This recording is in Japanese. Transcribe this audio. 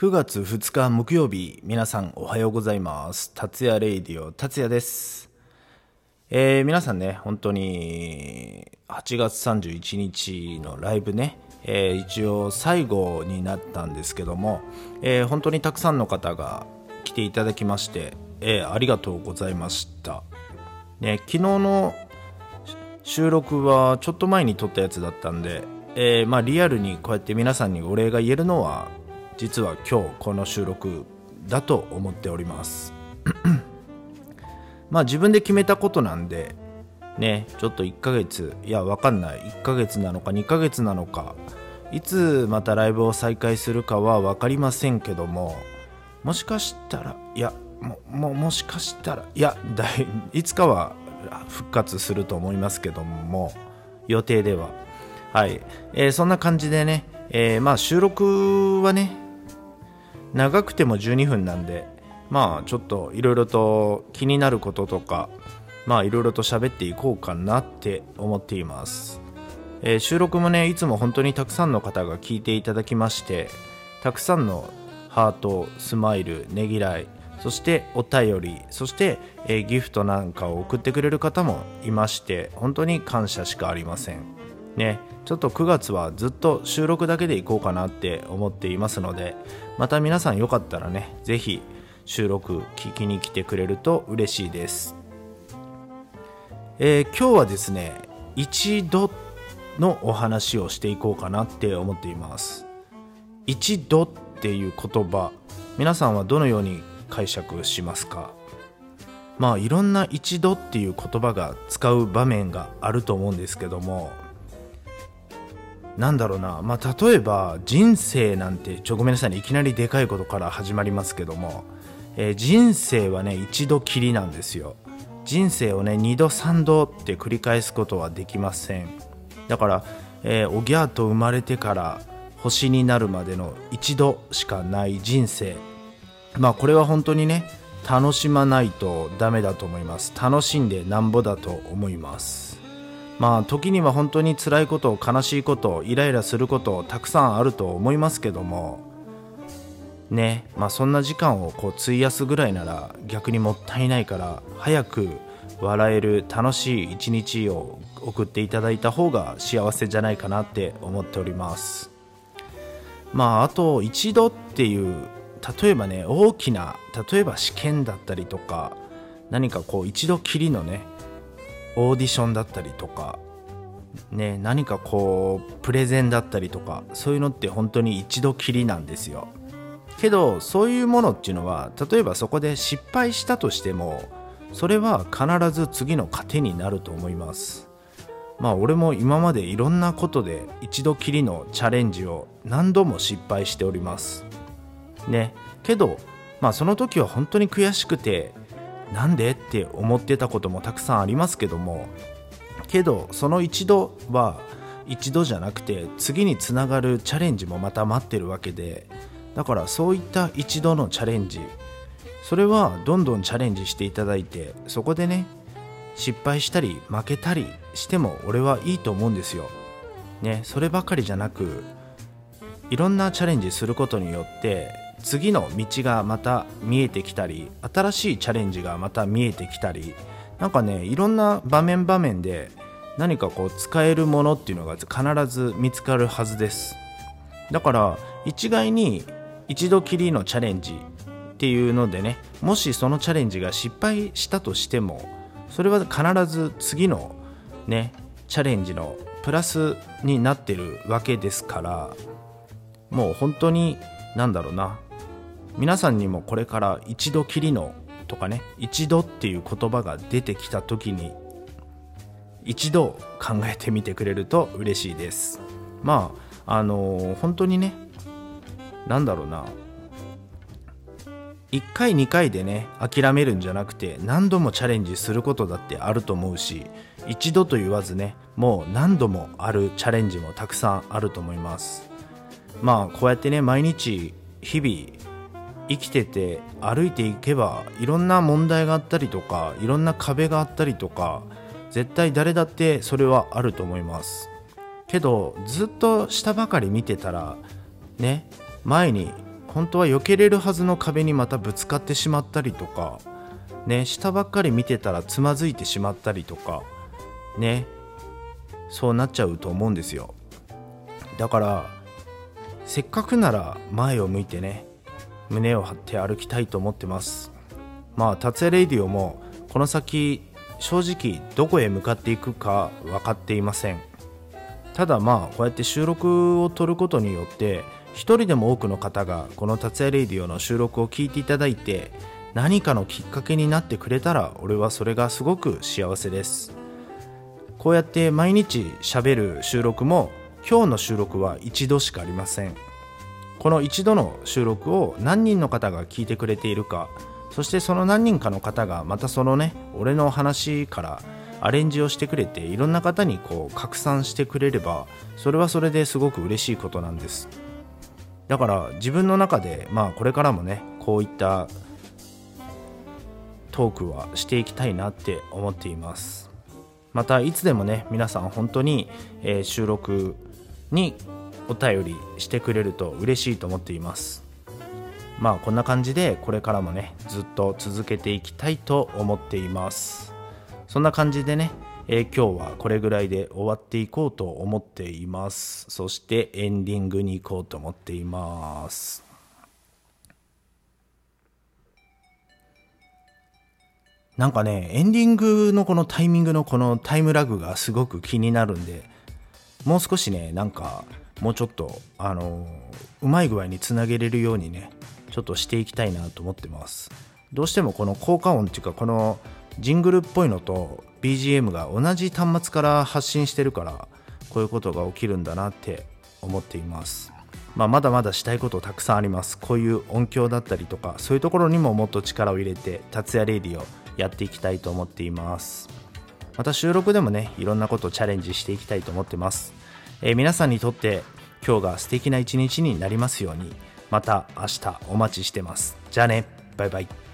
9月2日木曜日、皆さんおはようございます。達也レイディオ、達也です。えー、皆さんね、本当に8月31日のライブね、えー一応最後になったんですけども、えー本当にたくさんの方が来ていただきまして、えーありがとうございました。ね、昨日の収録はちょっと前に撮ったやつだったんで、えーまあ、リアルにこうやって皆さんにお礼が言えるのは実は今日この収録だと思っております。まあ自分で決めたことなんでねちょっと1ヶ月いやわかんない。1ヶ月なのか2ヶ月なのかいつまたライブを再開するかは分かりませんけどももしかしたらいやもももしかしたらいやだいいつかは復活すると思いますけども予定では。はい、えーそんな感じでね、えーまあ収録はね長くても12分なんでまあちょっといろいろと気になることとかまあいろいろと喋っていこうかなって思っています、えー収録もねいつも本当にたくさんの方が聞いていただきましてたくさんのハートスマイルねぎらいそしてお便りそして、えーギフトなんかを送ってくれる方もいまして本当に感謝しかありません。ね。ちょっと9月はずっと収録だけでいこうかなって思っていますのでまた皆さんよかったらねぜひ収録聞きに来てくれると嬉しいです。えー今日はですね一度のお話をしていこうかなって思っています。一度っていう言葉皆さんはどのように解釈しますか？まあいろんな一度っていう言葉が使う場面があると思うんですけどもなんだろうな、まあ、例えば人生なんてちょごめんなさいね。いきなりでかいことから始まりますけども、えー人生はね一度きりなんですよ。人生をね二度三度って繰り返すことはできません。だから、えーおぎゃーと生まれてから星になるまでの一度しかない人生。まあこれは本当にね楽しまないとダメだと思います。楽しんでなんぼだと思います。まあ時には本当に辛いこと悲しいことイライラすることたくさんあると思いますけどもねまあそんな時間をこう費やすぐらいなら逆にもったいないから早く笑える楽しい一日を送っていただいた方が幸せじゃないかなって思っております。まああと一度っていう例えばね大きな例えば試験だったりとか何かこう一度きりのねオーディションだったりとかね何かこうプレゼンだったりとかそういうのって本当に一度きりなんですよ。けどそういうものっていうのは例えばそこで失敗したとしてもそれは必ず次の糧になると思います。まあ俺も今までいろんなことで一度きりのチャレンジを何度も失敗しております。ね。けどまあその時は本当に悔しくてなんで？って思ってたこともたくさんありますけども。けどその一度は一度じゃなくて次につながるチャレンジもまた待ってるわけで。だからそういった一度のチャレンジ。それはどんどんチャレンジしていただいてそこでね失敗したり負けたりしても俺はいいと思うんですよ。ねそればかりじゃなくいろんなチャレンジすることによって次の道がまた見えてきたり新しいチャレンジがまた見えてきたりなんかねいろんな場面場面で何かこう使えるものっていうのが必ず見つかるはずです。だから一概に一度きりのチャレンジっていうのでねもしそのチャレンジが失敗したとしてもそれは必ず次のねチャレンジのプラスになってるわけですからもう本当になんだろうな皆さんにもこれから一度きりのとかね一度っていう言葉が出てきた時に一度考えてみてくれると嬉しいです。まああの本当にねなんだろうな。1回2回でね諦めるんじゃなくて何度もチャレンジすることだってあると思うし一度と言わずねもう何度もあるチャレンジもたくさんあると思います。まあこうやってね毎日日々生きてて歩いていけばいろんな問題があったりとかいろんな壁があったりとか絶対誰だってそれはあると思います。けどずっと下ばかり見てたらね前に本当は避けれるはずの壁にまたぶつかってしまったりとかね下ばっかり見てたらつまずいてしまったりとかねそうなっちゃうと思うんですよ。だからせっかくなら前を向いてね胸を張って歩きたいと思ってます。まあ達也レイディオもこの先正直どこへ向かっていくか分かっていません。ただまあこうやって収録を撮ることによって一人でも多くの方がこの達也レイディオの収録を聞いていただいて何かのきっかけになってくれたら俺はそれがすごく幸せです。こうやって毎日喋る収録も今日の収録は一度しかありません。この一度の収録を何人の方が聞いてくれているかそしてその何人かの方がまたそのね俺の話からアレンジをしてくれていろんな方にこう拡散してくれればそれはそれですごく嬉しいことなんです。だから自分の中でまあこれからもねこういったトークはしていきたいなって思っています。またいつでもね皆さん本当に、えー、収録にお便りしてくれると嬉しいと思っています。まあこんな感じでこれからもねずっと続けていきたいと思っています。そんな感じでね、えー、今日はこれぐらいで終わっていこうと思っています。そしてエンディングに行こうと思っています。なんかねエンディングのこのタイミングのこのタイムラグがすごく気になるんでもう少しねなんかもうちょっとあのうまい具合につなげれるようにねちょっとしていきたいなと思ってます。どうしてもこの効果音っていうかこのジングルっぽいのと BGM が同じ端末から発信してるからこういうことが起きるんだなって思っています。まあ、まだまだしたいことたくさんあります。こういう音響だったりとかそういうところにももっと力を入れて達也レディをやっていきたいと思っています。また収録でもねいろんなことをチャレンジしていきたいと思ってます、えー、皆さんにとって今日が素敵な一日になりますように。また明日お待ちしてます。じゃあね。バイバイ。